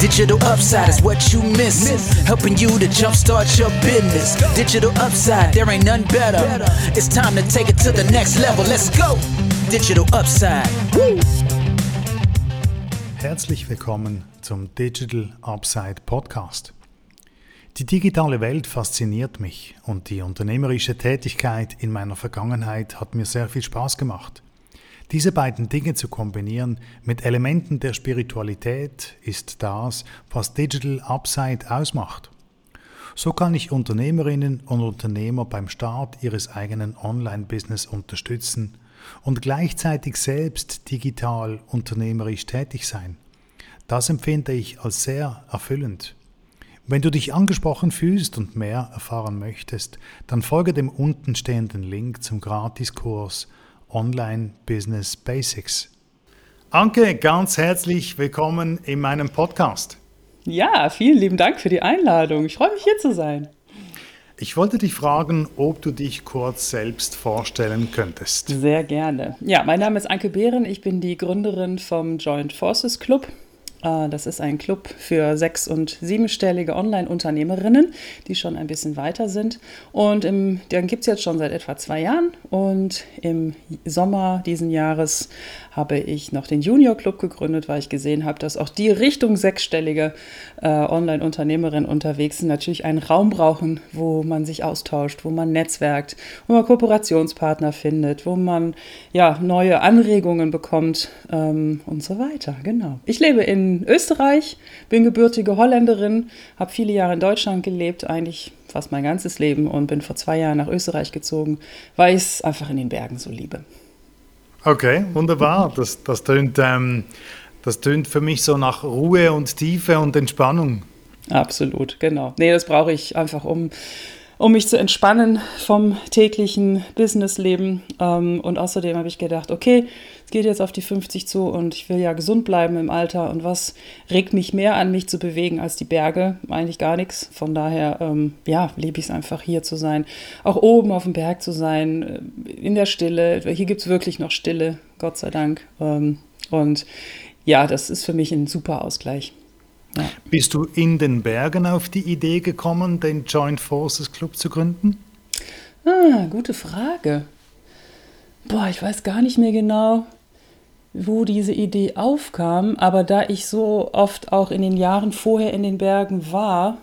Digital upside is what you miss. Helping you to jumpstart your business. Digital upside, there ain't none better. It's time to take it to the next level. Let's go. Digital upside. Woo. Herzlich willkommen zum Digital Upside Podcast. Die digitale Welt fasziniert mich und die unternehmerische Tätigkeit in meiner Vergangenheit hat mir sehr viel Spaß gemacht. Diese beiden Dinge zu kombinieren mit Elementen der Spiritualität ist das, was Digital Upside ausmacht. So kann ich Unternehmerinnen und Unternehmer beim Start ihres eigenen Online-Business unterstützen und gleichzeitig selbst digital unternehmerisch tätig sein. Das empfinde ich als sehr erfüllend. Wenn du dich angesprochen fühlst und mehr erfahren möchtest, dann folge dem untenstehenden Link zum Gratiskurs Online Business Basics. Anke, ganz herzlich willkommen in meinem Podcast. Ja, vielen lieben Dank für die Einladung. Ich freue mich hier zu sein. Ich wollte dich fragen, ob du dich kurz selbst vorstellen könntest. Sehr gerne. Ja, mein Name ist Anke Behren. Ich bin die Gründerin vom Joint Forces Club. Äh, das ist ein Club für sechs- und siebenstellige Online-Unternehmerinnen, die schon ein bisschen weiter sind. Und im, den gibt es jetzt schon seit etwa zwei Jahren. Und im Sommer diesen Jahres habe ich noch den Junior Club gegründet, weil ich gesehen habe, dass auch die Richtung sechsstellige äh, Online-Unternehmerinnen unterwegs sind, natürlich einen Raum brauchen, wo man sich austauscht, wo man netzwerkt, wo man Kooperationspartner findet, wo man ja neue Anregungen bekommt ähm, und so weiter. Genau. Ich lebe in Österreich, bin gebürtige Holländerin, habe viele Jahre in Deutschland gelebt, eigentlich fast mein ganzes Leben und bin vor zwei Jahren nach Österreich gezogen, weil ich es einfach in den Bergen so liebe. Okay, wunderbar. Das, das, tönt, ähm, das tönt für mich so nach Ruhe und Tiefe und Entspannung. Absolut, genau. Nee, das brauche ich einfach, um um mich zu entspannen vom täglichen Businessleben. Ähm, und außerdem habe ich gedacht, okay, es geht jetzt auf die 50 zu und ich will ja gesund bleiben im Alter. Und was regt mich mehr an, mich zu bewegen als die Berge? Eigentlich gar nichts. Von daher, ähm, ja, liebe ich es einfach hier zu sein. Auch oben auf dem Berg zu sein, äh, in der Stille. Hier gibt es wirklich noch Stille, Gott sei Dank. Ähm, und ja, das ist für mich ein super Ausgleich. Ja. Bist du in den Bergen auf die Idee gekommen, den Joint Forces Club zu gründen? Ah, gute Frage. Boah, ich weiß gar nicht mehr genau, wo diese Idee aufkam, aber da ich so oft auch in den Jahren vorher in den Bergen war,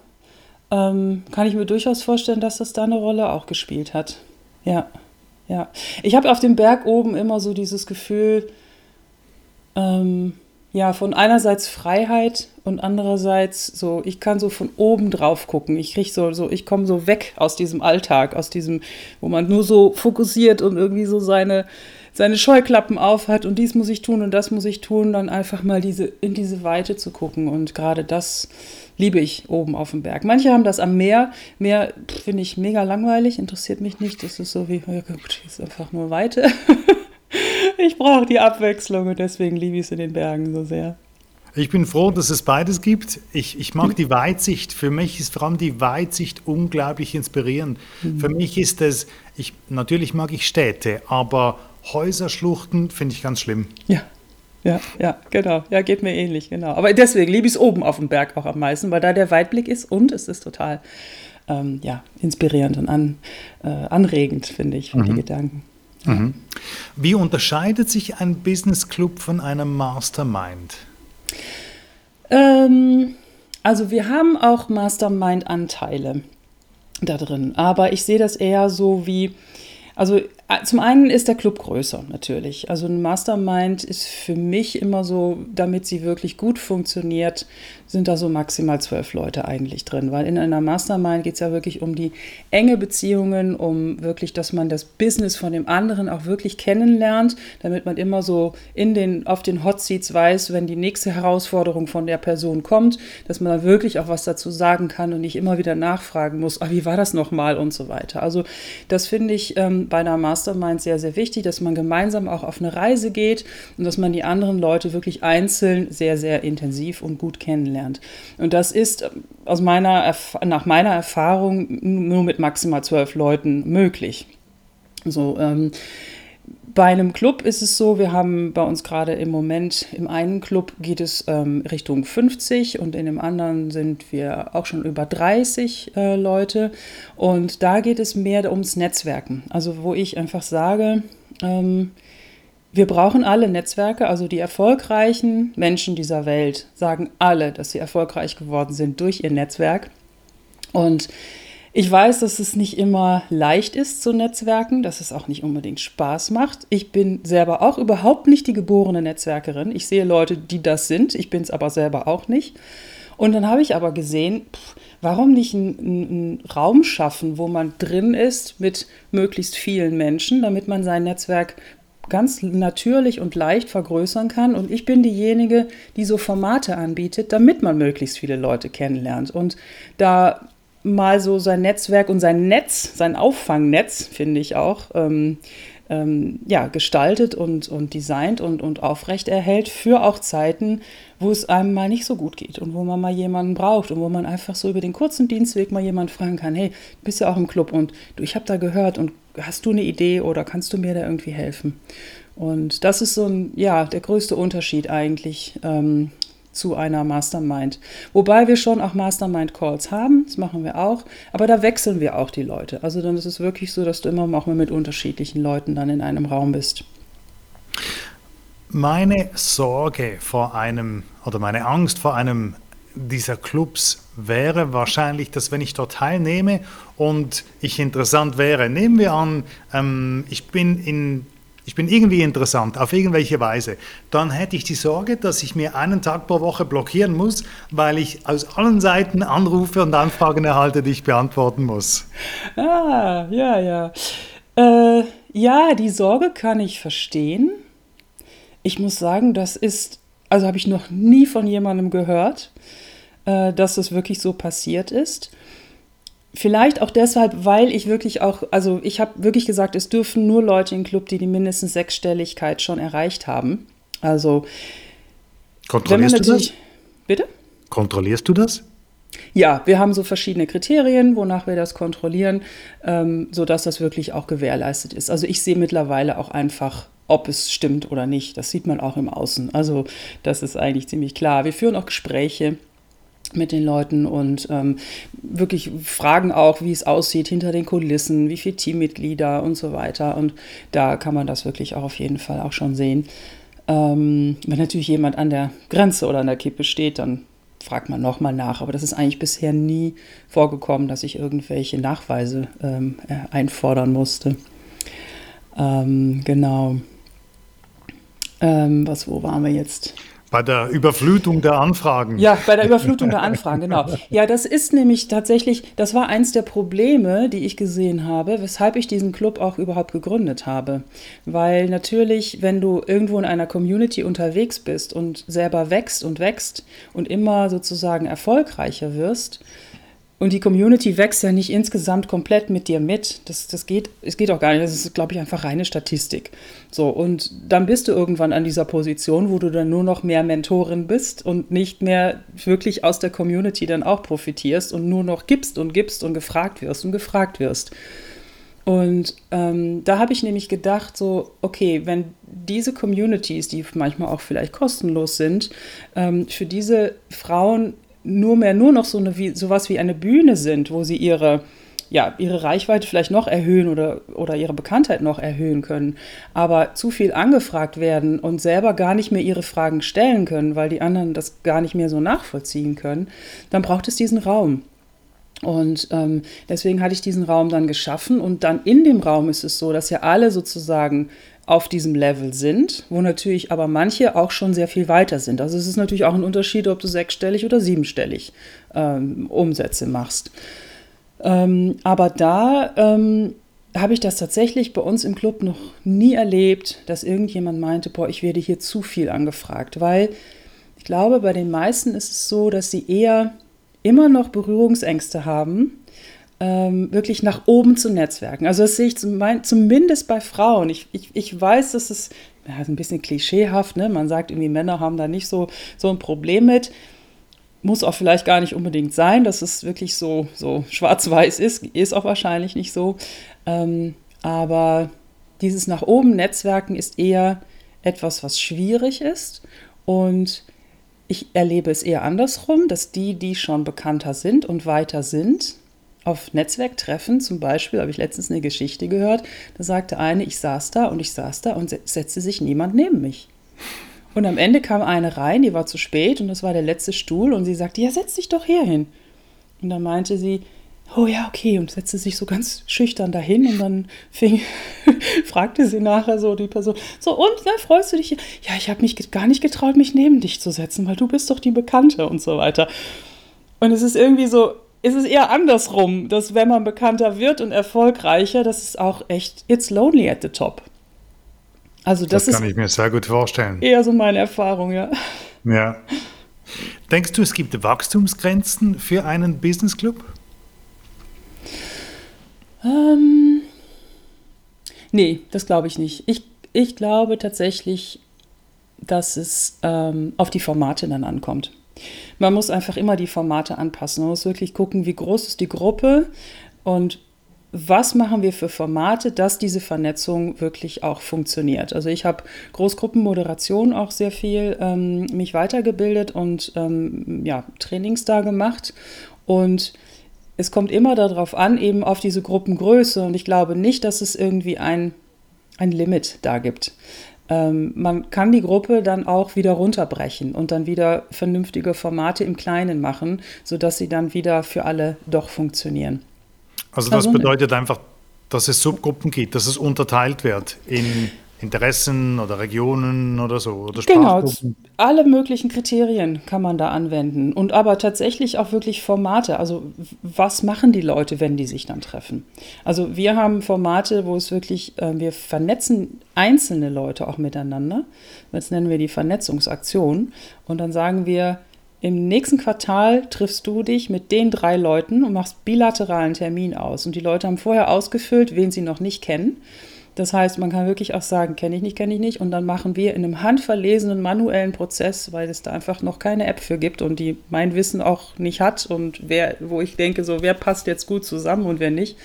ähm, kann ich mir durchaus vorstellen, dass das da eine Rolle auch gespielt hat. Ja, ja. Ich habe auf dem Berg oben immer so dieses Gefühl, ähm, ja, von einerseits Freiheit und andererseits so, ich kann so von oben drauf gucken. Ich kriege so, so, ich komme so weg aus diesem Alltag, aus diesem, wo man nur so fokussiert und irgendwie so seine, seine Scheuklappen aufhat und dies muss ich tun und das muss ich tun, dann einfach mal diese, in diese Weite zu gucken. Und gerade das liebe ich oben auf dem Berg. Manche haben das am Meer. Meer finde ich mega langweilig, interessiert mich nicht. Das ist so wie, ja gut, ist einfach nur Weite. ich brauche die Abwechslung und deswegen liebe ich es in den Bergen so sehr. Ich bin froh, dass es beides gibt. Ich, ich mag die Weitsicht. Für mich ist vor allem die Weitsicht unglaublich inspirierend. Mhm. Für mich ist es, ich, natürlich mag ich Städte, aber Häuserschluchten finde ich ganz schlimm. Ja, ja, ja, genau. Ja, geht mir ähnlich, genau. Aber deswegen liebe ich es oben auf dem Berg auch am meisten, weil da der Weitblick ist und es ist total ähm, ja, inspirierend und an, äh, anregend, finde ich, für mhm. die Gedanken. Mhm. Wie unterscheidet sich ein Business Club von einem Mastermind? Ähm, also wir haben auch Mastermind-Anteile da drin, aber ich sehe das eher so wie, also zum einen ist der Club größer natürlich. Also ein Mastermind ist für mich immer so, damit sie wirklich gut funktioniert, sind da so maximal zwölf Leute eigentlich drin. Weil in einer Mastermind geht es ja wirklich um die enge Beziehungen, um wirklich, dass man das Business von dem anderen auch wirklich kennenlernt, damit man immer so in den, auf den Hot Seats weiß, wenn die nächste Herausforderung von der Person kommt, dass man dann wirklich auch was dazu sagen kann und nicht immer wieder nachfragen muss, ah, wie war das nochmal und so weiter. Also das finde ich ähm, bei einer Mastermind Mastermind sehr, sehr wichtig, dass man gemeinsam auch auf eine Reise geht und dass man die anderen Leute wirklich einzeln sehr, sehr intensiv und gut kennenlernt. Und das ist ähm, aus meiner, nach meiner Erfahrung nur mit maximal zwölf Leuten möglich. So, ähm, bei einem Club ist es so, wir haben bei uns gerade im Moment, im einen Club geht es ähm, Richtung 50 und in dem anderen sind wir auch schon über 30 äh, Leute. Und da geht es mehr ums Netzwerken. Also wo ich einfach sage, ähm, wir brauchen alle Netzwerke, also die erfolgreichen Menschen dieser Welt sagen alle, dass sie erfolgreich geworden sind durch ihr Netzwerk. Und ich weiß, dass es nicht immer leicht ist zu netzwerken, dass es auch nicht unbedingt Spaß macht. Ich bin selber auch überhaupt nicht die geborene Netzwerkerin. Ich sehe Leute, die das sind. Ich bin es aber selber auch nicht. Und dann habe ich aber gesehen, pff, warum nicht einen, einen Raum schaffen, wo man drin ist mit möglichst vielen Menschen, damit man sein Netzwerk ganz natürlich und leicht vergrößern kann. Und ich bin diejenige, die so Formate anbietet, damit man möglichst viele Leute kennenlernt. Und da mal so sein Netzwerk und sein Netz, sein Auffangnetz, finde ich auch, ähm, ähm, ja, gestaltet und, und designt und, und aufrecht erhält für auch Zeiten, wo es einem mal nicht so gut geht und wo man mal jemanden braucht und wo man einfach so über den kurzen Dienstweg mal jemanden fragen kann, hey, du bist ja auch im Club und du, ich habe da gehört und hast du eine Idee oder kannst du mir da irgendwie helfen? Und das ist so ein, ja, der größte Unterschied eigentlich ähm, zu einer Mastermind. Wobei wir schon auch Mastermind-Calls haben, das machen wir auch, aber da wechseln wir auch die Leute. Also dann ist es wirklich so, dass du immer auch mal mit unterschiedlichen Leuten dann in einem Raum bist. Meine Sorge vor einem oder meine Angst vor einem dieser Clubs wäre wahrscheinlich, dass wenn ich dort teilnehme und ich interessant wäre, nehmen wir an, ähm, ich bin in ich bin irgendwie interessant, auf irgendwelche Weise, dann hätte ich die Sorge, dass ich mir einen Tag pro Woche blockieren muss, weil ich aus allen Seiten Anrufe und Anfragen erhalte, die ich beantworten muss. Ah, ja, ja. Äh, ja, die Sorge kann ich verstehen. Ich muss sagen, das ist, also habe ich noch nie von jemandem gehört, äh, dass es wirklich so passiert ist. Vielleicht auch deshalb, weil ich wirklich auch, also ich habe wirklich gesagt, es dürfen nur Leute im Club, die die mindestens Sechsstelligkeit schon erreicht haben. Also kontrollierst du das? Bitte? Kontrollierst du das? Ja, wir haben so verschiedene Kriterien, wonach wir das kontrollieren, ähm, sodass das wirklich auch gewährleistet ist. Also ich sehe mittlerweile auch einfach, ob es stimmt oder nicht. Das sieht man auch im Außen. Also das ist eigentlich ziemlich klar. Wir führen auch Gespräche mit den Leuten und ähm, wirklich fragen auch, wie es aussieht hinter den Kulissen, wie viele Teammitglieder und so weiter. Und da kann man das wirklich auch auf jeden Fall auch schon sehen. Ähm, wenn natürlich jemand an der Grenze oder an der Kippe steht, dann fragt man nochmal nach. Aber das ist eigentlich bisher nie vorgekommen, dass ich irgendwelche Nachweise ähm, äh, einfordern musste. Ähm, genau. Ähm, was, wo waren wir jetzt? Bei der Überflutung der Anfragen. Ja, bei der Überflutung der Anfragen, genau. Ja, das ist nämlich tatsächlich, das war eins der Probleme, die ich gesehen habe, weshalb ich diesen Club auch überhaupt gegründet habe. Weil natürlich, wenn du irgendwo in einer Community unterwegs bist und selber wächst und wächst und immer sozusagen erfolgreicher wirst, und die Community wächst ja nicht insgesamt komplett mit dir mit. Das, das geht, es geht auch gar nicht. Das ist, glaube ich, einfach reine Statistik. So, und dann bist du irgendwann an dieser Position, wo du dann nur noch mehr Mentorin bist und nicht mehr wirklich aus der Community dann auch profitierst und nur noch gibst und gibst und gefragt wirst und gefragt wirst. Und ähm, da habe ich nämlich gedacht, so, okay, wenn diese Communities, die manchmal auch vielleicht kostenlos sind, ähm, für diese Frauen nur mehr nur noch so eine, wie, sowas wie eine Bühne sind, wo sie ihre, ja, ihre Reichweite vielleicht noch erhöhen oder, oder ihre Bekanntheit noch erhöhen können, aber zu viel angefragt werden und selber gar nicht mehr ihre Fragen stellen können, weil die anderen das gar nicht mehr so nachvollziehen können, dann braucht es diesen Raum. Und ähm, deswegen hatte ich diesen Raum dann geschaffen und dann in dem Raum ist es so, dass ja alle sozusagen auf diesem Level sind, wo natürlich aber manche auch schon sehr viel weiter sind. Also es ist natürlich auch ein Unterschied, ob du sechsstellig oder siebenstellig ähm, Umsätze machst. Ähm, aber da ähm, habe ich das tatsächlich bei uns im Club noch nie erlebt, dass irgendjemand meinte, boah, ich werde hier zu viel angefragt, weil ich glaube, bei den meisten ist es so, dass sie eher immer noch Berührungsängste haben ähm, wirklich nach oben zu netzwerken. Also das sehe ich zum, zumindest bei Frauen. Ich, ich, ich weiß, dass es ja, ein bisschen klischeehaft, ne? man sagt irgendwie, Männer haben da nicht so, so ein Problem mit. Muss auch vielleicht gar nicht unbedingt sein, dass es wirklich so, so schwarz-weiß ist, ist auch wahrscheinlich nicht so. Ähm, aber dieses nach oben Netzwerken ist eher etwas, was schwierig ist. Und ich erlebe es eher andersrum, dass die, die schon bekannter sind und weiter sind, auf Netzwerktreffen zum Beispiel, habe ich letztens eine Geschichte gehört, da sagte eine, ich saß da und ich saß da und setzte sich niemand neben mich. Und am Ende kam eine rein, die war zu spät und das war der letzte Stuhl und sie sagte, ja, setz dich doch hier hin. Und dann meinte sie, oh ja, okay, und setzte sich so ganz schüchtern dahin und dann fing, fragte sie nachher so die Person, so und, na, freust du dich? Ja, ich habe mich gar nicht getraut, mich neben dich zu setzen, weil du bist doch die Bekannte und so weiter. Und es ist irgendwie so, es ist eher andersrum, dass wenn man bekannter wird und erfolgreicher, das ist auch echt, it's lonely at the top. Also das, das kann ich mir sehr gut vorstellen. Eher so meine Erfahrung, ja. Ja. Denkst du, es gibt Wachstumsgrenzen für einen Business Club? Ähm, nee, das glaube ich nicht. Ich, ich glaube tatsächlich, dass es ähm, auf die Formate dann ankommt. Man muss einfach immer die Formate anpassen. Man muss wirklich gucken, wie groß ist die Gruppe und was machen wir für Formate, dass diese Vernetzung wirklich auch funktioniert. Also ich habe Großgruppenmoderation auch sehr viel ähm, mich weitergebildet und ähm, ja, Trainings da gemacht. Und es kommt immer darauf an, eben auf diese Gruppengröße. Und ich glaube nicht, dass es irgendwie ein, ein Limit da gibt. Ähm, man kann die Gruppe dann auch wieder runterbrechen und dann wieder vernünftige Formate im Kleinen machen, sodass sie dann wieder für alle doch funktionieren. Also das bedeutet einfach, dass es Subgruppen gibt, dass es unterteilt wird in Interessen oder Regionen oder so oder Genau, alle möglichen Kriterien kann man da anwenden und aber tatsächlich auch wirklich Formate. Also was machen die Leute, wenn die sich dann treffen? Also wir haben Formate, wo es wirklich, äh, wir vernetzen einzelne Leute auch miteinander. Jetzt nennen wir die Vernetzungsaktion und dann sagen wir, im nächsten Quartal triffst du dich mit den drei Leuten und machst bilateralen Termin aus. Und die Leute haben vorher ausgefüllt, wen sie noch nicht kennen. Das heißt, man kann wirklich auch sagen, kenne ich nicht, kenne ich nicht. Und dann machen wir in einem handverlesenen manuellen Prozess, weil es da einfach noch keine App für gibt und die mein Wissen auch nicht hat und wer, wo ich denke, so wer passt jetzt gut zusammen und wer nicht,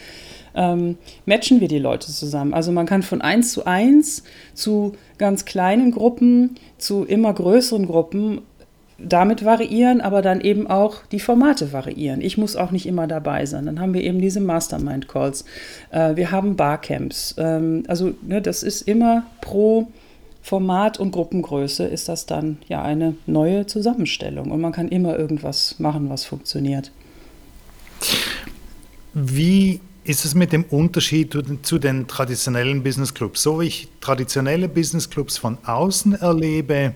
ähm, matchen wir die Leute zusammen. Also man kann von eins zu eins zu ganz kleinen Gruppen zu immer größeren Gruppen damit variieren, aber dann eben auch die Formate variieren. Ich muss auch nicht immer dabei sein. Dann haben wir eben diese Mastermind-Calls. Äh, wir haben Barcamps. Ähm, also ne, das ist immer pro Format und Gruppengröße ist das dann ja eine neue Zusammenstellung. Und man kann immer irgendwas machen, was funktioniert. Wie ist es mit dem Unterschied zu den traditionellen Business Clubs? So wie ich traditionelle Business Clubs von außen erlebe,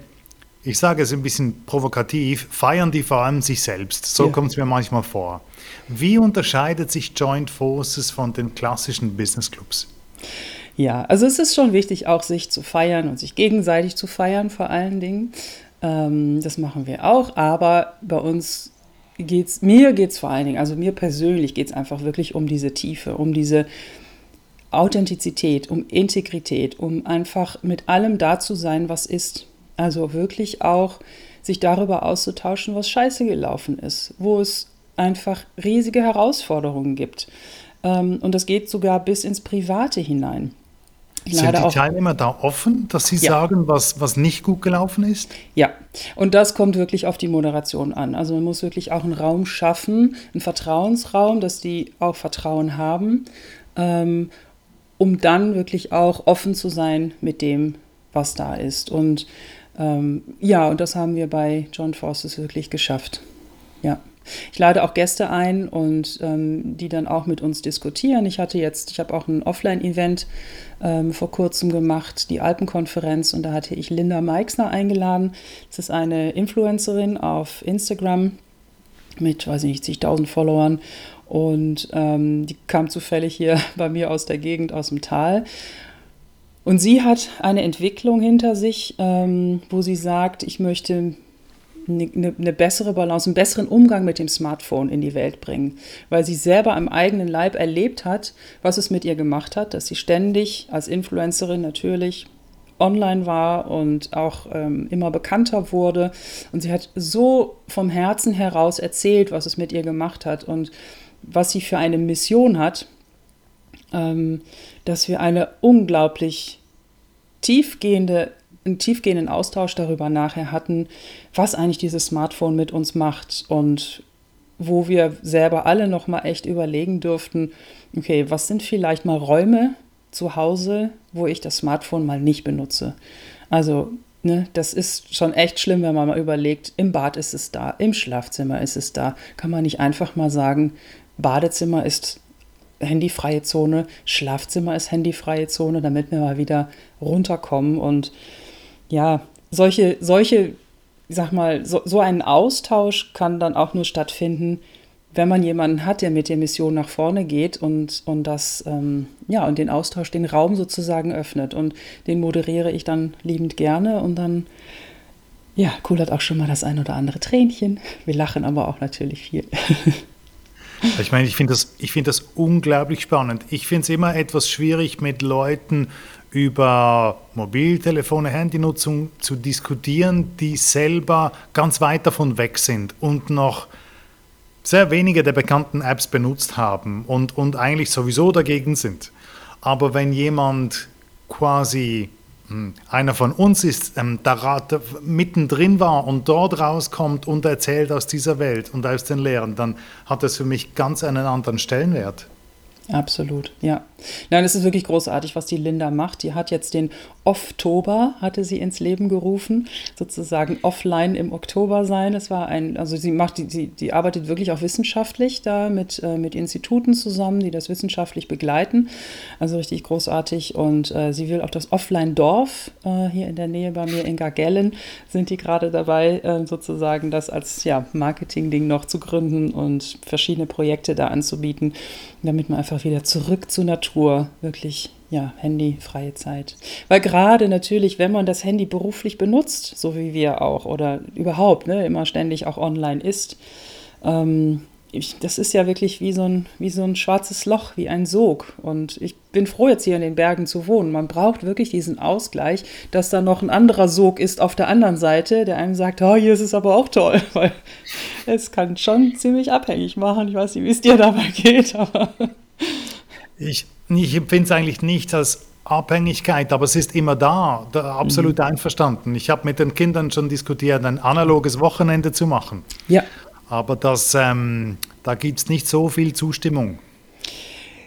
ich sage es ein bisschen provokativ, feiern die vor allem sich selbst. So ja. kommt es mir manchmal vor. Wie unterscheidet sich Joint Forces von den klassischen Business Clubs? Ja, also es ist schon wichtig, auch sich zu feiern und sich gegenseitig zu feiern, vor allen Dingen. Ähm, das machen wir auch, aber bei uns geht es, mir geht es vor allen Dingen, also mir persönlich geht es einfach wirklich um diese Tiefe, um diese Authentizität, um Integrität, um einfach mit allem da zu sein, was ist. Also wirklich auch sich darüber auszutauschen, was scheiße gelaufen ist, wo es einfach riesige Herausforderungen gibt. Ähm, und das geht sogar bis ins Private hinein. Ich Sind die auch, Teilnehmer da offen, dass sie ja. sagen, was, was nicht gut gelaufen ist? Ja, und das kommt wirklich auf die Moderation an. Also man muss wirklich auch einen Raum schaffen, einen Vertrauensraum, dass die auch Vertrauen haben, ähm, um dann wirklich auch offen zu sein mit dem, was da ist. Und ähm, ja, und das haben wir bei John Forces wirklich geschafft. Ja. Ich lade auch Gäste ein und ähm, die dann auch mit uns diskutieren. Ich hatte jetzt, ich habe auch ein Offline-Event ähm, vor kurzem gemacht, die Alpenkonferenz, und da hatte ich Linda Meixner eingeladen. Das ist eine Influencerin auf Instagram mit, weiß ich nicht, zigtausend Followern. Und ähm, die kam zufällig hier bei mir aus der Gegend, aus dem Tal. Und sie hat eine Entwicklung hinter sich, ähm, wo sie sagt, ich möchte eine, eine, ne bessere Balance, einen besseren Umgang mit dem Smartphone in die Welt bringen, weil sie selber am eigenen Leib erlebt hat, was es mit ihr gemacht hat, dass sie ständig als Influencerin natürlich online war und auch ähm, immer bekannter wurde. Und sie hat so vom Herzen heraus erzählt, was es mit ihr gemacht hat und was sie für eine Mission hat, dass wir eine unglaublich tiefgehende, einen tiefgehenden Austausch darüber nachher hatten, was eigentlich dieses Smartphone mit uns macht und wo wir selber alle noch mal echt überlegen dürften, okay, was sind vielleicht mal Räume zu Hause, wo ich das Smartphone mal nicht benutze. Also Ne, das ist schon echt schlimm, wenn man mal überlegt, im Bad ist es da, im Schlafzimmer ist es da. Kann man nicht einfach mal sagen, Badezimmer ist handyfreie Zone, Schlafzimmer ist handyfreie Zone, damit wir mal wieder runterkommen. Und ja, solche, solche, ich sag mal, so, so ein Austausch kann dann auch nur stattfinden, wenn man jemanden hat, der mit der Mission nach vorne geht und, und das, ähm, ja, und den Austausch, den Raum sozusagen öffnet. Und den moderiere ich dann liebend gerne und dann, ja, coolert auch schon mal das ein oder andere Tränchen. Wir lachen aber auch natürlich viel. Ich meine, ich finde das, find das unglaublich spannend. Ich finde es immer etwas schwierig, mit Leuten über Mobiltelefone, Handynutzung zu diskutieren, die selber ganz weit davon weg sind und noch sehr wenige der bekannten Apps benutzt haben und, und eigentlich sowieso dagegen sind. Aber wenn jemand quasi einer von uns ist, ähm, da mittendrin war und dort rauskommt und erzählt aus dieser Welt und aus den Lehren, dann hat das für mich ganz einen anderen Stellenwert. Absolut, ja. Nein, es ist wirklich großartig, was die Linda macht. Die hat jetzt den Oktober, hatte sie ins Leben gerufen, sozusagen offline im Oktober sein. Es war ein, also sie macht, die, die, die arbeitet wirklich auch wissenschaftlich da mit, äh, mit Instituten zusammen, die das wissenschaftlich begleiten. Also richtig großartig. Und äh, sie will auch das Offline-Dorf äh, hier in der Nähe bei mir in Gargellen, sind die gerade dabei, äh, sozusagen das als ja, Marketing-Ding noch zu gründen und verschiedene Projekte da anzubieten, damit man einfach wieder zurück zur Natur wirklich ja, handyfreie Zeit. Weil gerade natürlich, wenn man das Handy beruflich benutzt, so wie wir auch, oder überhaupt ne, immer ständig auch online ist, ähm, ich, das ist ja wirklich wie so, ein, wie so ein schwarzes Loch, wie ein Sog. Und ich bin froh, jetzt hier in den Bergen zu wohnen. Man braucht wirklich diesen Ausgleich, dass da noch ein anderer Sog ist auf der anderen Seite, der einem sagt, oh, hier ist es aber auch toll. Weil es kann schon ziemlich abhängig machen. Ich weiß nicht, wie es dir dabei geht, aber. Ich, ich empfinde es eigentlich nicht als Abhängigkeit, aber es ist immer da, da absolut mhm. einverstanden. Ich habe mit den Kindern schon diskutiert, ein analoges Wochenende zu machen. Ja. Aber das, ähm, da gibt es nicht so viel Zustimmung.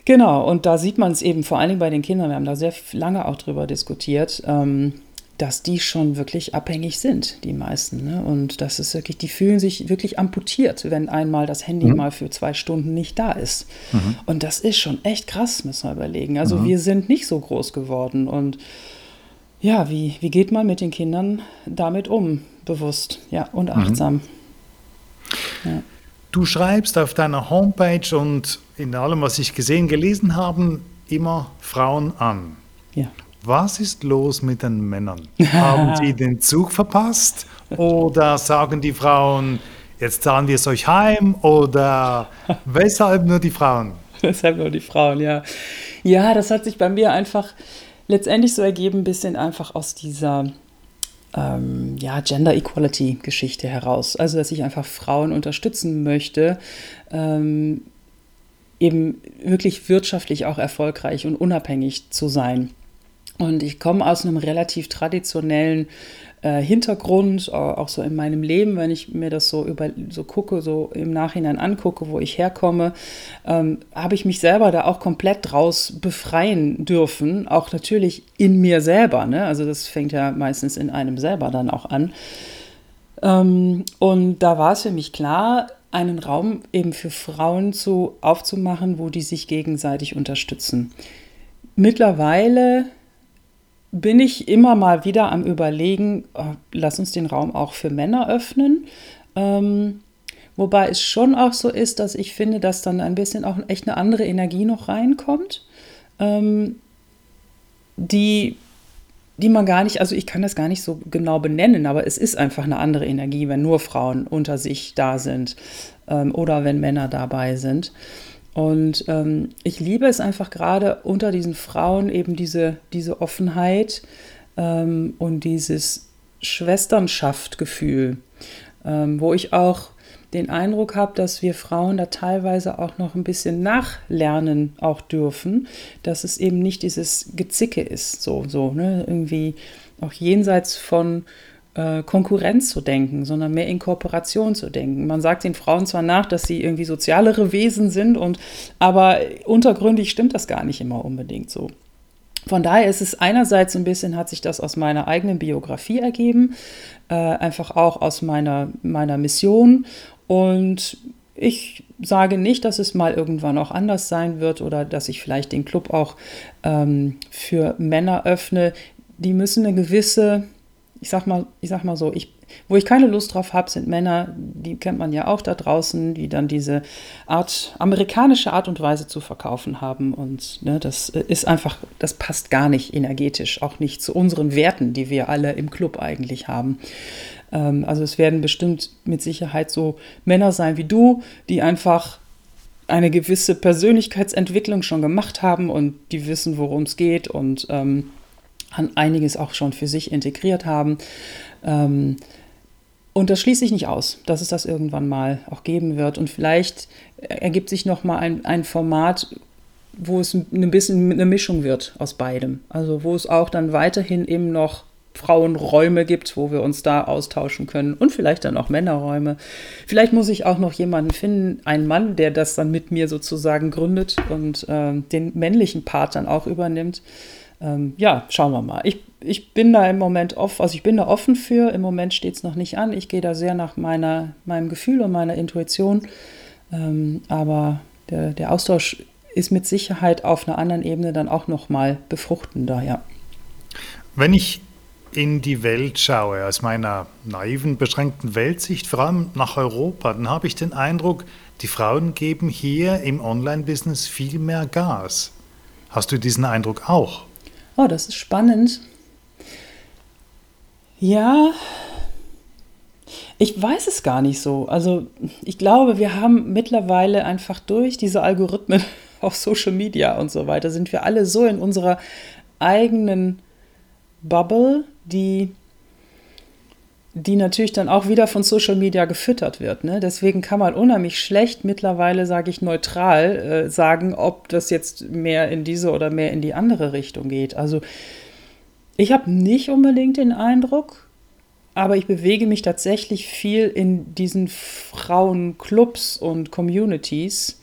Genau, und da sieht man es eben vor allen Dingen bei den Kindern, wir haben da sehr lange auch drüber diskutiert. Ähm, dass die schon wirklich abhängig sind, die meisten. Ne? Und das ist wirklich, die fühlen sich wirklich amputiert, wenn einmal das Handy mhm. mal für zwei Stunden nicht da ist. Mhm. Und das ist schon echt krass, müssen wir überlegen. Also mhm. wir sind nicht so groß geworden. Und ja, wie, wie geht man mit den Kindern damit um? Bewusst, ja, und mhm. achtsam. Ja. Du schreibst auf deiner Homepage und in allem, was ich gesehen, gelesen habe, immer Frauen an. Ja. Was ist los mit den Männern? Haben sie den Zug verpasst? Oder sagen die Frauen, jetzt zahlen wir es euch heim? Oder weshalb nur die Frauen? Weshalb nur die Frauen, ja. Ja, das hat sich bei mir einfach letztendlich so ergeben, ein bisschen einfach aus dieser ähm, ja, Gender Equality Geschichte heraus. Also, dass ich einfach Frauen unterstützen möchte, ähm, eben wirklich wirtschaftlich auch erfolgreich und unabhängig zu sein. Und ich komme aus einem relativ traditionellen äh, Hintergrund, auch so in meinem Leben, wenn ich mir das so über so gucke, so im Nachhinein angucke, wo ich herkomme, ähm, habe ich mich selber da auch komplett draus befreien dürfen, auch natürlich in mir selber. Ne? Also das fängt ja meistens in einem selber dann auch an. Ähm, und da war es für mich klar, einen Raum eben für Frauen zu aufzumachen, wo die sich gegenseitig unterstützen. Mittlerweile bin ich immer mal wieder am Überlegen, oh, lass uns den Raum auch für Männer öffnen. Ähm, wobei es schon auch so ist, dass ich finde, dass dann ein bisschen auch echt eine andere Energie noch reinkommt, ähm, die, die man gar nicht, also ich kann das gar nicht so genau benennen, aber es ist einfach eine andere Energie, wenn nur Frauen unter sich da sind ähm, oder wenn Männer dabei sind. Und ähm, ich liebe es einfach gerade unter diesen Frauen eben diese, diese Offenheit ähm, und dieses Schwesternschaftgefühl. ähm, wo ich auch den Eindruck habe, dass wir Frauen da teilweise auch noch ein bisschen nachlernen auch dürfen, dass es eben nicht dieses Gezicke ist, so, so, ne, irgendwie auch jenseits von äh, Konkurrenz zu denken, sondern mehr in Kooperation zu denken. Man sagt den Frauen zwar nach, dass sie irgendwie sozialere Wesen sind, und, aber untergründig stimmt das gar nicht immer unbedingt so. Von daher ist es einerseits ein bisschen, hat sich das aus meiner eigenen Biografie ergeben, äh, einfach auch aus meiner, meiner Mission. Und ich sage nicht, dass es mal irgendwann auch anders sein wird oder dass ich vielleicht den Club auch ähm, für Männer öffne. Die müssen eine gewisse, ich sag mal, ich sag mal so, ich wo ich keine Lust drauf habe, sind Männer, die kennt man ja auch da draußen, die dann diese Art, amerikanische Art und Weise zu verkaufen haben. Und ne, das ist einfach, das passt gar nicht energetisch, auch nicht zu unseren Werten, die wir alle im Club eigentlich haben. Ähm, also es werden bestimmt mit Sicherheit so Männer sein wie du, die einfach eine gewisse Persönlichkeitsentwicklung schon gemacht haben und die wissen, worum es geht und ähm, einiges auch schon für sich integriert haben. Ähm, und das schließe ich nicht aus, dass es das irgendwann mal auch geben wird. Und vielleicht ergibt sich noch mal ein, ein Format, wo es ein bisschen eine Mischung wird aus beidem. Also wo es auch dann weiterhin eben noch Frauenräume gibt, wo wir uns da austauschen können und vielleicht dann auch Männerräume. Vielleicht muss ich auch noch jemanden finden, einen Mann, der das dann mit mir sozusagen gründet und äh, den männlichen Part dann auch übernimmt. Ähm, ja, schauen wir mal. Ich ich bin da im Moment offen, also ich bin da offen für. Im Moment steht es noch nicht an. Ich gehe da sehr nach meiner, meinem Gefühl und meiner Intuition. Ähm, aber der, der Austausch ist mit Sicherheit auf einer anderen Ebene dann auch nochmal befruchtender, ja. Wenn ich in die Welt schaue, aus meiner naiven, beschränkten Weltsicht, vor allem nach Europa, dann habe ich den Eindruck, die Frauen geben hier im Online-Business viel mehr Gas. Hast du diesen Eindruck auch? Oh, das ist spannend. Ja, ich weiß es gar nicht so. Also ich glaube, wir haben mittlerweile einfach durch diese Algorithmen auf Social Media und so weiter, sind wir alle so in unserer eigenen Bubble, die, die natürlich dann auch wieder von Social Media gefüttert wird. Ne? Deswegen kann man unheimlich schlecht mittlerweile, sage ich neutral, äh, sagen, ob das jetzt mehr in diese oder mehr in die andere Richtung geht. Also ich habe nicht unbedingt den Eindruck, aber ich bewege mich tatsächlich viel in diesen Frauenclubs und Communities.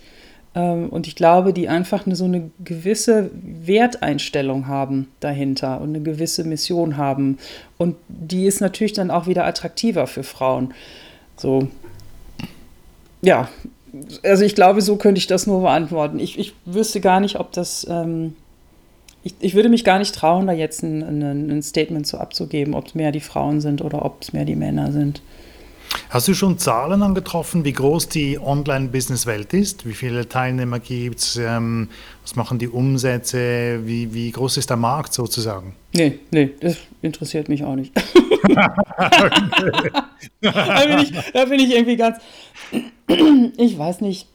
Ähm, und ich glaube, die einfach eine, so eine gewisse Werteinstellung haben dahinter und eine gewisse Mission haben. Und die ist natürlich dann auch wieder attraktiver für Frauen. So, ja, also ich glaube, so könnte ich das nur beantworten. Ich, ich wüsste gar nicht, ob das. Ähm, ich, ich würde mich gar nicht trauen, da jetzt ein, ein, ein Statement so abzugeben, ob es mehr die Frauen sind oder ob es mehr die Männer sind. Hast du schon Zahlen angetroffen, wie groß die Online-Business-Welt ist? Wie viele Teilnehmer gibt es? Ähm, was machen die Umsätze? Wie, wie groß ist der Markt sozusagen? Nee, nee, das interessiert mich auch nicht. da, bin ich, da bin ich irgendwie ganz. Ich weiß nicht.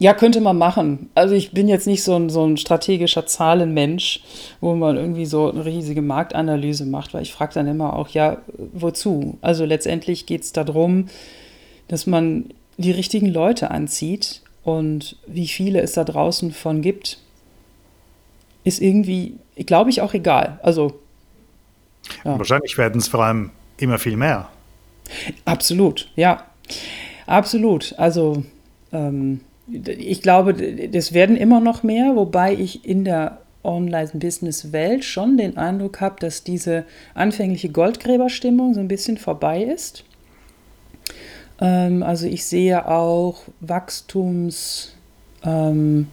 Ja, könnte man machen. Also ich bin jetzt nicht so ein, so ein strategischer Zahlenmensch, wo man irgendwie so eine riesige Marktanalyse macht, weil ich frage dann immer auch, ja, wozu? Also letztendlich geht es darum, dass man die richtigen Leute anzieht und wie viele es da draußen von gibt, ist irgendwie, glaube ich, auch egal. Also ja. Wahrscheinlich werden es vor allem immer viel mehr. Absolut, ja. Absolut. Also ähm, ich glaube, das werden immer noch mehr, wobei ich in der Online-Business-Welt schon den Eindruck habe, dass diese anfängliche Goldgräberstimmung so ein bisschen vorbei ist. Ähm, also ich sehe auch Wachstums, ähm,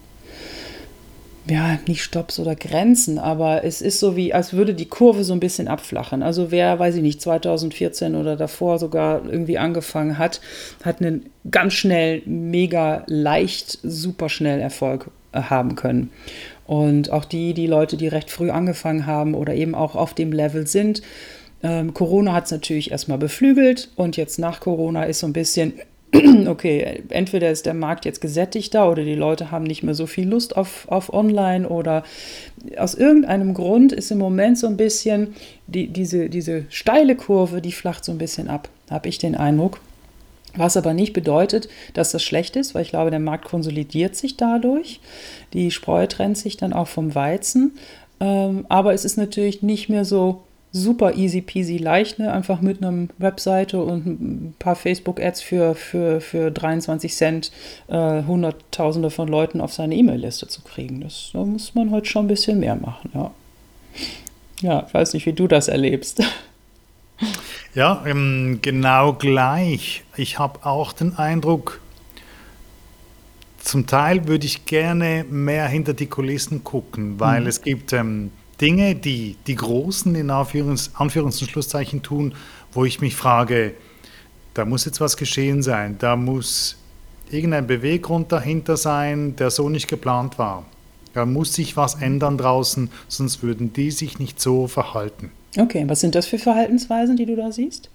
ja, nicht Stops oder Grenzen, aber es ist so wie, als würde die Kurve so ein bisschen abflachen. Also wer, weiß ich nicht, 2014 oder davor sogar irgendwie angefangen hat, hat einen ganz schnell, mega leicht, super schnell Erfolg äh, haben können. Und auch die, die Leute, die recht früh angefangen haben oder eben auch auf dem Level sind, ähm, Corona hat es natürlich erstmal beflügelt und jetzt nach Corona ist so ein bisschen okay, entweder ist der Markt jetzt gesättigter oder die Leute haben nicht mehr so viel Lust auf, auf Online oder aus irgendeinem Grund ist im Moment so ein bisschen die, diese, diese steile Kurve, die flacht so ein bisschen ab. habe ich den Eindruck. Was aber nicht bedeutet, dass das schlecht ist, weil ich glaube, der Markt konsolidiert sich dadurch. Die Spreu trennt sich dann auch vom Weizen. Ähm, aber es ist natürlich nicht mehr so super easy peasy leicht, ne? einfach mit einer Webseite und ein paar Facebook-Ads für, für, für 23 Cent äh, Hunderttausende von Leuten auf seine E-Mail-Liste zu kriegen. Das, da muss man heute schon ein bisschen mehr machen, ja. Ja, ich weiß nicht, wie du das erlebst. Ja, ähm, genau gleich. Ich habe auch den Eindruck, zum Teil würde ich gerne mehr hinter die Kulissen gucken, weil mhm. es gibt ähm, Dinge, die die Großen in Anführungs-, Anführungs und Schlusszeichen tun, wo ich mich frage, da muss jetzt was geschehen sein, da muss irgendein Beweggrund dahinter sein, der so nicht geplant war. Da muss sich was ändern draußen, sonst würden die sich nicht so verhalten. Okay, was sind das für Verhaltensweisen, die du da siehst?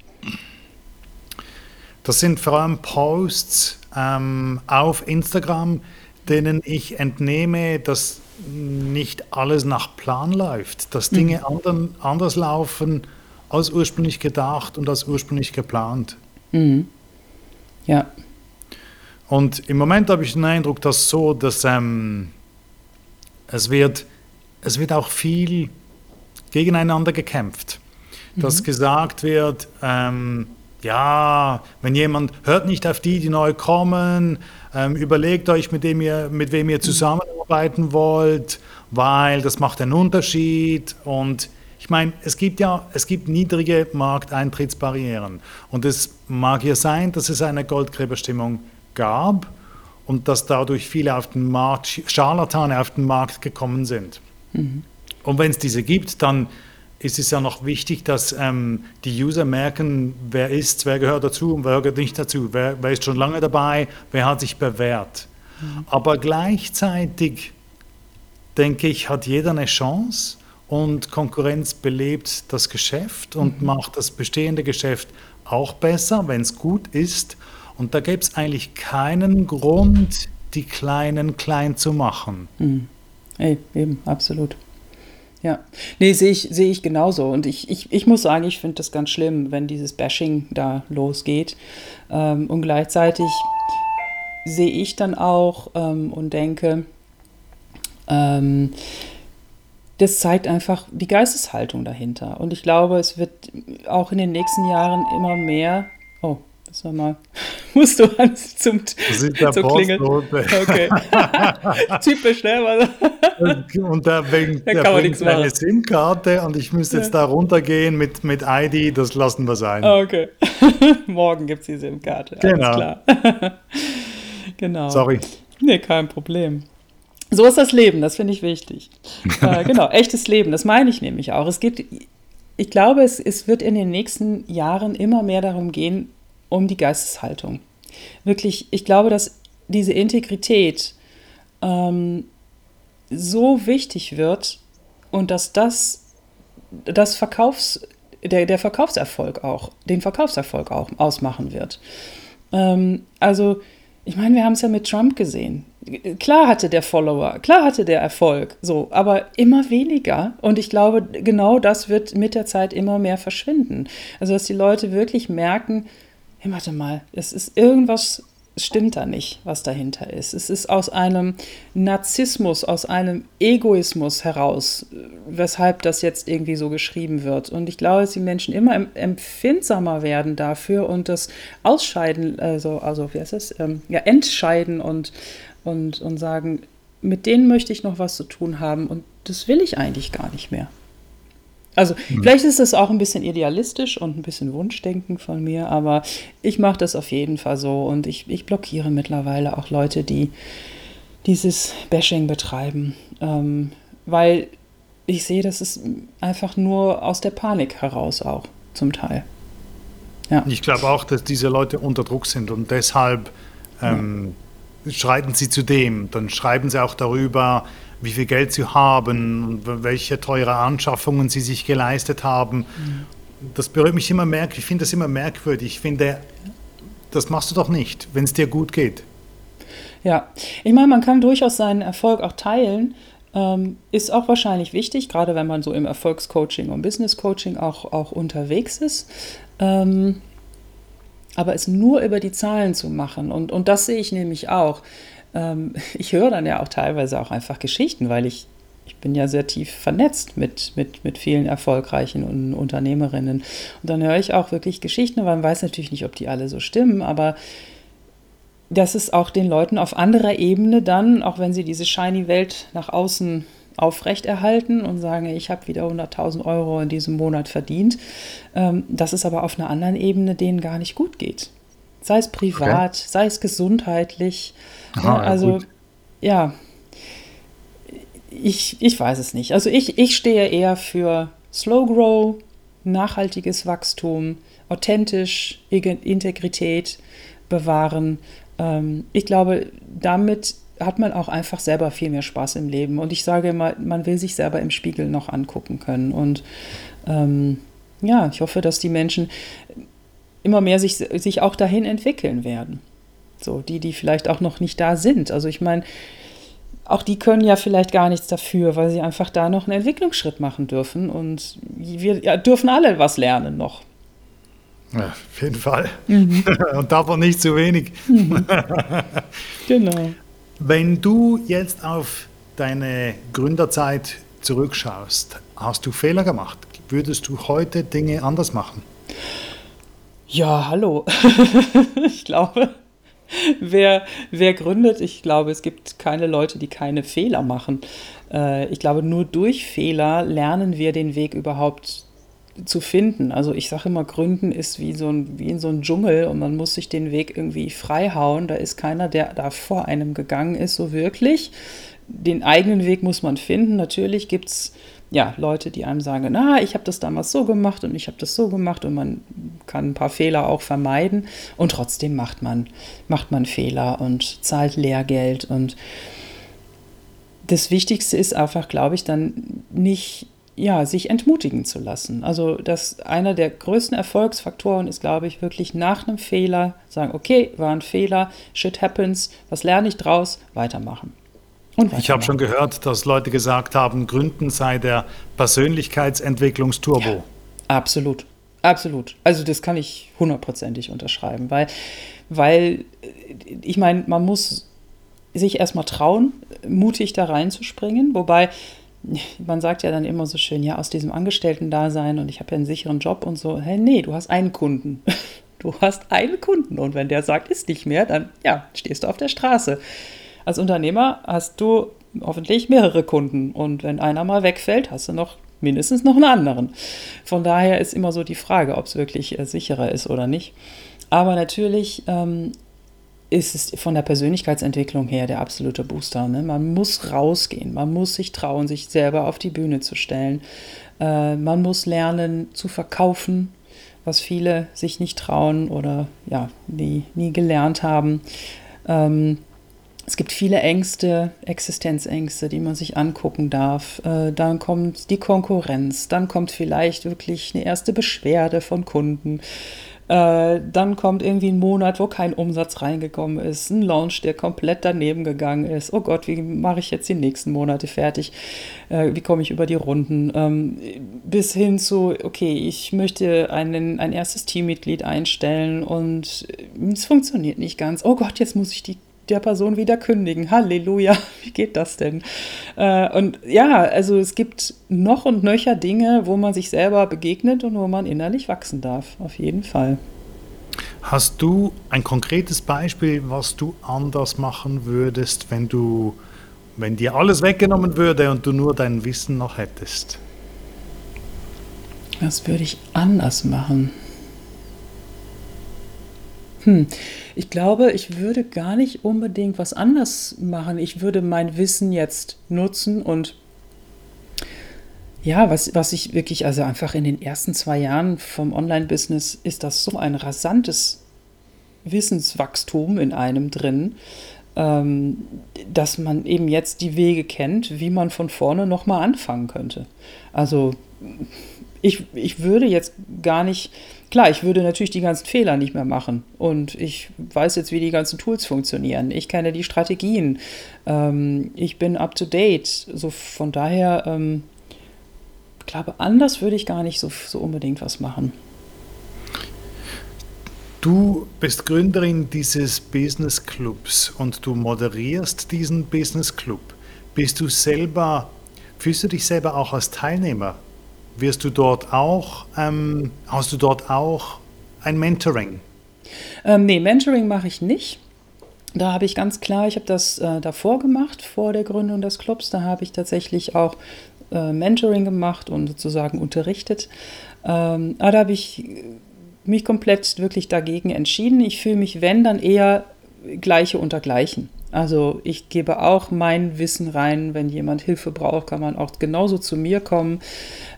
Das sind vor allem Posts ähm, auf Instagram, denen ich entnehme, dass nicht alles nach Plan läuft, dass Dinge mhm. anderen, anders laufen als ursprünglich gedacht und als ursprünglich geplant. Mhm. Ja. Und im Moment habe ich den Eindruck, dass so, dass ähm, es, wird, es wird auch viel gegeneinander gekämpft. Dass mhm. gesagt wird, ähm, ja, wenn jemand hört nicht auf die, die neu kommen, ähm, überlegt euch, mit, dem ihr, mit wem ihr zusammenarbeiten wollt, weil das macht einen Unterschied. Und ich meine, es gibt ja, es gibt niedrige Markteintrittsbarrieren. Und es mag ja sein, dass es eine Goldgräberstimmung gab und dass dadurch viele auf den Markt, Scharlatane auf den Markt gekommen sind. Mhm. Und wenn es diese gibt, dann ist es ja noch wichtig, dass ähm, die User merken, wer ist, wer gehört dazu und wer gehört nicht dazu, wer, wer ist schon lange dabei, wer hat sich bewährt. Aber gleichzeitig, denke ich, hat jeder eine Chance und Konkurrenz belebt das Geschäft und mhm. macht das bestehende Geschäft auch besser, wenn es gut ist. Und da gibt es eigentlich keinen Grund, die Kleinen klein zu machen. Mhm. Hey, eben, absolut. Ja, nee, sehe ich, sehe ich genauso. Und ich, ich, ich muss sagen, ich finde das ganz schlimm, wenn dieses Bashing da losgeht. Ähm, und gleichzeitig sehe ich dann auch ähm, und denke, ähm, das zeigt einfach die Geisteshaltung dahinter. Und ich glaube, es wird auch in den nächsten Jahren immer mehr. Oh, das war mal. Musst du ans zum, zum Klingeln. Okay. Typisch, ne? und da, wegen, da der bringt eine SIM-Karte und ich müsste jetzt da runtergehen mit, mit ID, das lassen wir sein. Okay. Morgen gibt es die SIM-Karte. Genau. Alles klar. Genau. Sorry. Nee, kein Problem. So ist das Leben, das finde ich wichtig. äh, genau, echtes Leben, das meine ich nämlich auch. Es geht, ich glaube, es, es wird in den nächsten Jahren immer mehr darum gehen, um die Geisteshaltung. Wirklich, ich glaube, dass diese Integrität ähm, so wichtig wird und dass das, das Verkaufs, der, der Verkaufserfolg auch, den Verkaufserfolg auch ausmachen wird. Ähm, also, ich meine, wir haben es ja mit Trump gesehen. Klar hatte der Follower, klar hatte der Erfolg, so, aber immer weniger. Und ich glaube, genau das wird mit der Zeit immer mehr verschwinden. Also, dass die Leute wirklich merken, hey, warte mal, es ist irgendwas stimmt da nicht, was dahinter ist. Es ist aus einem Narzissmus, aus einem Egoismus heraus, weshalb das jetzt irgendwie so geschrieben wird. Und ich glaube, dass die Menschen immer empfindsamer werden dafür und das Ausscheiden, also, also wie heißt das, ähm, ja, entscheiden und, und, und sagen, mit denen möchte ich noch was zu tun haben und das will ich eigentlich gar nicht mehr. Also mhm. vielleicht ist es auch ein bisschen idealistisch und ein bisschen Wunschdenken von mir, aber ich mache das auf jeden Fall so und ich, ich blockiere mittlerweile auch Leute, die dieses Bashing betreiben, ähm, weil ich sehe, das ist einfach nur aus der Panik heraus auch zum Teil. Ja. Ich glaube auch, dass diese Leute unter Druck sind und deshalb ähm, ja. schreiten sie zu dem. Dann schreiben sie auch darüber, wie viel Geld sie haben, welche teure Anschaffungen sie sich geleistet haben. Mhm. Das berührt mich immer merkwürdig. Ich finde das immer merkwürdig. Ich finde, das machst du doch nicht, wenn es dir gut geht. Ja, ich meine, man kann durchaus seinen Erfolg auch teilen. Ähm, ist auch wahrscheinlich wichtig, gerade wenn man so im Erfolgscoaching und Business Coaching auch, auch unterwegs ist. Ähm, Aber es nur über die Zahlen zu machen, und, und das sehe ich nämlich auch. Ähm, ich höre dann ja auch teilweise auch einfach Geschichten, weil ich, ich bin ja sehr tief vernetzt mit, mit, mit vielen erfolgreichen Unternehmerinnen. Und dann höre ich auch wirklich Geschichten, aber man weiß natürlich nicht, ob die alle so stimmen, aber dass es auch den Leuten auf anderer Ebene dann, auch wenn sie diese shiny Welt nach außen aufrechterhalten und sagen, ich habe wieder 100.000 Euro in diesem Monat verdient, ähm, dass es aber auf einer anderen Ebene denen gar nicht gut geht. Sei es privat, okay. sei es gesundheitlich. Aha, also ja, ja, ich, ich weiß es nicht. Also ich, ich stehe eher für Slow Grow, nachhaltiges Wachstum, authentisch, Integrität bewahren. Ähm, ich glaube, damit hat man auch einfach selber viel mehr Spaß im Leben. Und ich sage immer, man will sich selber im Spiegel noch angucken können. Und ähm, ja, ich hoffe, dass die Menschen immer mehr sich, sich auch dahin entwickeln werden. So, die, die vielleicht auch noch nicht da sind. Also ich meine, auch die können ja vielleicht gar nichts dafür, weil sie einfach da noch einen Entwicklungsschritt machen dürfen. Und wir ja, dürfen alle was lernen noch. Ja, auf jeden Fall. Mhm. Und davon nicht zu wenig. Mhm. genau. Wenn du jetzt auf deine Gründerzeit zurückschaust, hast du Fehler gemacht? Würdest du heute Dinge anders machen? Ja, hallo. ich glaube, wer, wer gründet, ich glaube, es gibt keine Leute, die keine Fehler machen. Äh, ich glaube, nur durch Fehler lernen wir den Weg überhaupt zu finden. Also ich sage immer, Gründen ist wie, so ein, wie in so einem Dschungel und man muss sich den Weg irgendwie freihauen. Da ist keiner, der da vor einem gegangen ist, so wirklich. Den eigenen Weg muss man finden. Natürlich gibt es ja, Leute, die einem sagen, na, ich habe das damals so gemacht und ich habe das so gemacht und man kann ein paar Fehler auch vermeiden und trotzdem macht man, macht man Fehler und zahlt Lehrgeld und das Wichtigste ist einfach, glaube ich, dann nicht ja, sich entmutigen zu lassen. Also das einer der größten Erfolgsfaktoren ist, glaube ich, wirklich nach einem Fehler sagen, okay, war ein Fehler, shit happens, was lerne ich draus, weitermachen. Ich habe schon gehört, dass Leute gesagt haben, Gründen sei der Persönlichkeitsentwicklungsturbo. Ja, absolut, absolut. Also das kann ich hundertprozentig unterschreiben, weil, weil ich meine, man muss sich erstmal trauen, mutig da reinzuspringen, wobei man sagt ja dann immer so schön, ja, aus diesem Angestellten-Dasein und ich habe ja einen sicheren Job und so. Hey, nee, du hast einen Kunden. Du hast einen Kunden und wenn der sagt, ist nicht mehr, dann ja, stehst du auf der Straße. Als Unternehmer hast du hoffentlich mehrere Kunden und wenn einer mal wegfällt, hast du noch mindestens noch einen anderen. Von daher ist immer so die Frage, ob es wirklich äh, sicherer ist oder nicht. Aber natürlich ähm, ist es von der Persönlichkeitsentwicklung her der absolute Booster. Ne? Man muss rausgehen, man muss sich trauen, sich selber auf die Bühne zu stellen. Äh, man muss lernen zu verkaufen, was viele sich nicht trauen oder ja, nie, nie gelernt haben. Ähm, es gibt viele Ängste, Existenzängste, die man sich angucken darf. Äh, dann kommt die Konkurrenz, dann kommt vielleicht wirklich eine erste Beschwerde von Kunden. Äh, dann kommt irgendwie ein Monat, wo kein Umsatz reingekommen ist, ein Launch, der komplett daneben gegangen ist. Oh Gott, wie mache ich jetzt die nächsten Monate fertig? Äh, wie komme ich über die Runden? Ähm, bis hin zu, okay, ich möchte einen, ein erstes Teammitglied einstellen und es funktioniert nicht ganz. Oh Gott, jetzt muss ich die der Person wieder kündigen. Halleluja, wie geht das denn? Äh, und ja, also es gibt noch und nöcher Dinge, wo man sich selber begegnet und wo man innerlich wachsen darf, auf jeden Fall. Hast du ein konkretes Beispiel, was du anders machen würdest, wenn du, wenn dir alles weggenommen würde und du nur dein Wissen noch hättest? Was würde ich anders machen? Hm. Ich glaube, ich würde gar nicht unbedingt was anders machen. Ich würde mein Wissen jetzt nutzen und ja, was, was ich wirklich, also einfach in den ersten zwei Jahren vom Online-Business ist das so ein rasantes Wissenswachstum in einem drin, ähm, dass man eben jetzt die Wege kennt, wie man von vorne nochmal anfangen könnte. Also ich, ich würde jetzt gar nicht Klar, ich würde natürlich die ganzen Fehler nicht mehr machen und ich weiß jetzt, wie die ganzen Tools funktionieren. Ich kenne die Strategien. Ähm, ich bin up to date. So von daher, ähm, glaube, anders würde ich gar nicht so, so unbedingt was machen. Du bist Gründerin dieses Business Clubs und du moderierst diesen Business Club. Bist du selber, fühlst du dich selber auch als Teilnehmer? Wirst du dort auch, ähm, hast du dort auch ein Mentoring? Ähm, nee, Mentoring mache ich nicht. Da habe ich ganz klar, ich habe das äh, davor gemacht, vor der Gründung des Clubs. Da habe ich tatsächlich auch äh, Mentoring gemacht und sozusagen unterrichtet. Ähm, aber da habe ich mich komplett wirklich dagegen entschieden. Ich fühle mich, wenn, dann eher gleiche unter gleichen. Also ich gebe auch mein Wissen rein. Wenn jemand Hilfe braucht, kann man auch genauso zu mir kommen.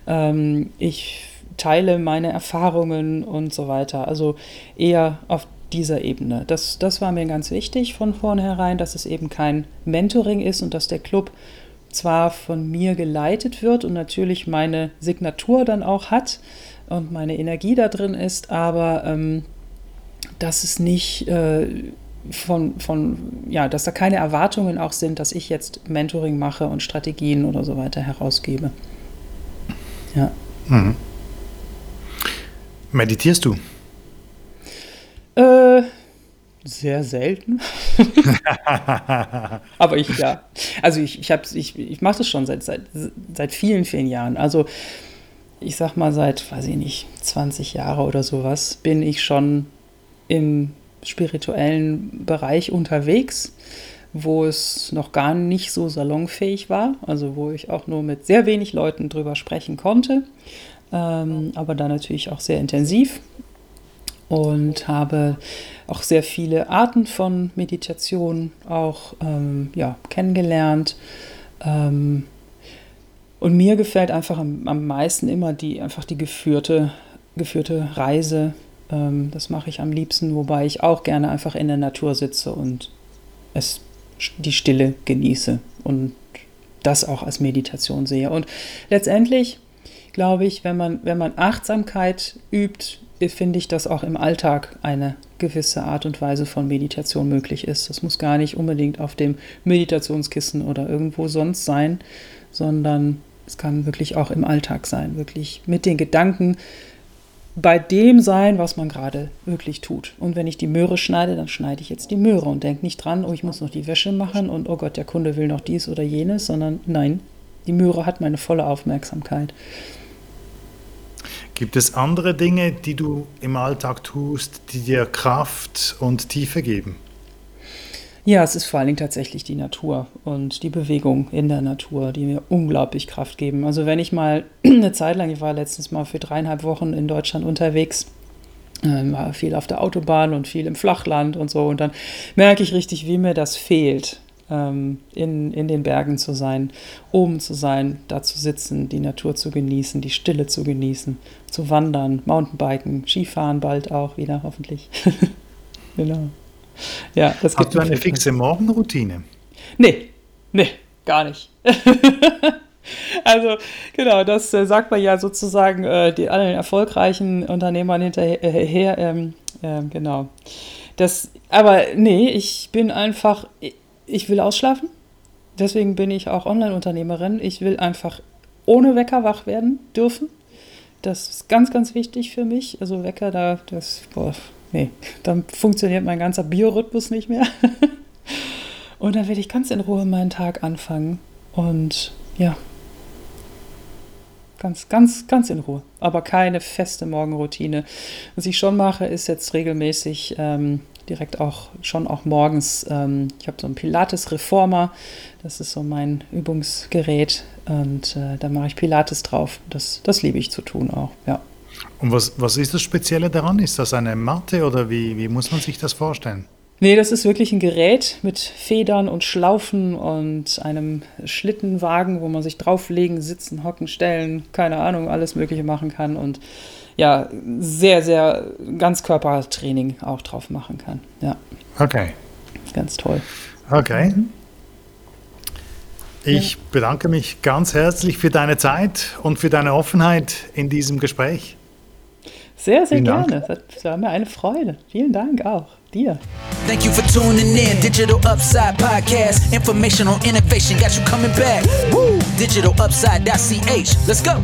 Ähm, ich teile meine Erfahrungen und so weiter. Also eher auf dieser Ebene. Das, das war mir ganz wichtig von vornherein, dass es eben kein Mentoring ist und dass der Club zwar von mir geleitet wird und natürlich meine Signatur dann auch hat, und meine Energie da drin ist, aber ähm, dass es nicht äh, von, von, ja, dass da keine Erwartungen auch sind, dass ich jetzt Mentoring mache und Strategien oder so weiter herausgebe. Ja. Mhm. Meditierst du? Äh, sehr selten. Aber ich, ja. Also ich, ich, ich, ich mache das schon seit, seit, seit vielen, vielen Jahren. Also ich sag mal, seit, weiß ich nicht, 20 Jahre oder sowas, bin ich schon im spirituellen Bereich unterwegs, wo es noch gar nicht so salonfähig war, also wo ich auch nur mit sehr wenig Leuten drüber sprechen konnte, ähm, aber dann natürlich auch sehr intensiv und habe auch sehr viele Arten von Meditation auch ähm, ja, kennengelernt. Ähm, und mir gefällt einfach am, am meisten immer die einfach die geführte, geführte Reise. Ähm, das mache ich am liebsten, wobei ich auch gerne einfach in der Natur sitze und es die Stille genieße und das auch als Meditation sehe. Und letztendlich glaube ich, wenn man, wenn man Achtsamkeit übt, finde ich, dass auch im Alltag eine gewisse Art und Weise von Meditation möglich ist. Das muss gar nicht unbedingt auf dem Meditationskissen oder irgendwo sonst sein, sondern es kann wirklich auch im Alltag sein, wirklich mit den Gedanken bei dem sein, was man gerade wirklich tut. Und wenn ich die Möhre schneide, dann schneide ich jetzt die Möhre und denke nicht dran, oh, ich muss noch die Wäsche machen und oh Gott, der Kunde will noch dies oder jenes, sondern nein, die Möhre hat meine volle Aufmerksamkeit. Gibt es andere Dinge, die du im Alltag tust, die dir Kraft und Tiefe geben? Ja, es ist vor allen Dingen tatsächlich die Natur und die Bewegung in der Natur, die mir unglaublich Kraft geben. Also wenn ich mal eine Zeit lang, ich war letztens mal für dreieinhalb Wochen in Deutschland unterwegs, äh, war viel auf der Autobahn und viel im Flachland und so, und dann merke ich richtig, wie mir das fehlt, ähm, in, in den Bergen zu sein, oben zu sein, da zu sitzen, die Natur zu genießen, die Stille zu genießen, zu wandern, Mountainbiken, Skifahren bald auch wieder hoffentlich. genau. Ja, das Hast du eine fixe Morgenroutine? Nee, nee, gar nicht. also genau, das äh, sagt man ja sozusagen äh, die, allen erfolgreichen Unternehmern hinterher. Ähm, äh, genau. Das, aber nee, ich bin einfach, ich will ausschlafen. Deswegen bin ich auch Online-Unternehmerin. Ich will einfach ohne Wecker wach werden dürfen. Das ist ganz, ganz wichtig für mich. Also Wecker, da, das, boah, nee, dann funktioniert mein ganzer Biorhythmus nicht mehr. und dann werde ich ganz in Ruhe meinen Tag anfangen. Und ja, ganz, ganz, ganz in Ruhe. Aber keine feste Morgenroutine. Was ich schon mache, ist jetzt regelmäßig ähm, direkt auch schon auch morgens. Ähm, ich habe so einen Pilates-Reformer. Das ist so mein Übungsgerät. Und äh, da mache ich Pilates drauf. Das, das liebe ich zu tun auch, ja. Und was, was ist das Spezielle daran? Ist das eine Matte oder wie, wie muss man sich das vorstellen? Nee, das ist wirklich ein Gerät mit Federn und Schlaufen und einem Schlittenwagen, wo man sich drauflegen, sitzen, hocken, stellen, keine Ahnung, alles Mögliche machen kann und ja, sehr, sehr Ganzkörpertraining auch drauf machen kann. Ja. Okay. Ganz toll. Okay. Mhm. Ich ja. bedanke mich ganz herzlich für deine Zeit und für deine Offenheit in diesem Gespräch. Sehr, sehr Vielen gerne. Dank. Das war mir eine Freude. Vielen Dank auch. Dir. Thank you for tuning in. Digital Upside Podcast. Information on innovation got you coming back. Woo! DigitalUpside.ch. Let's go.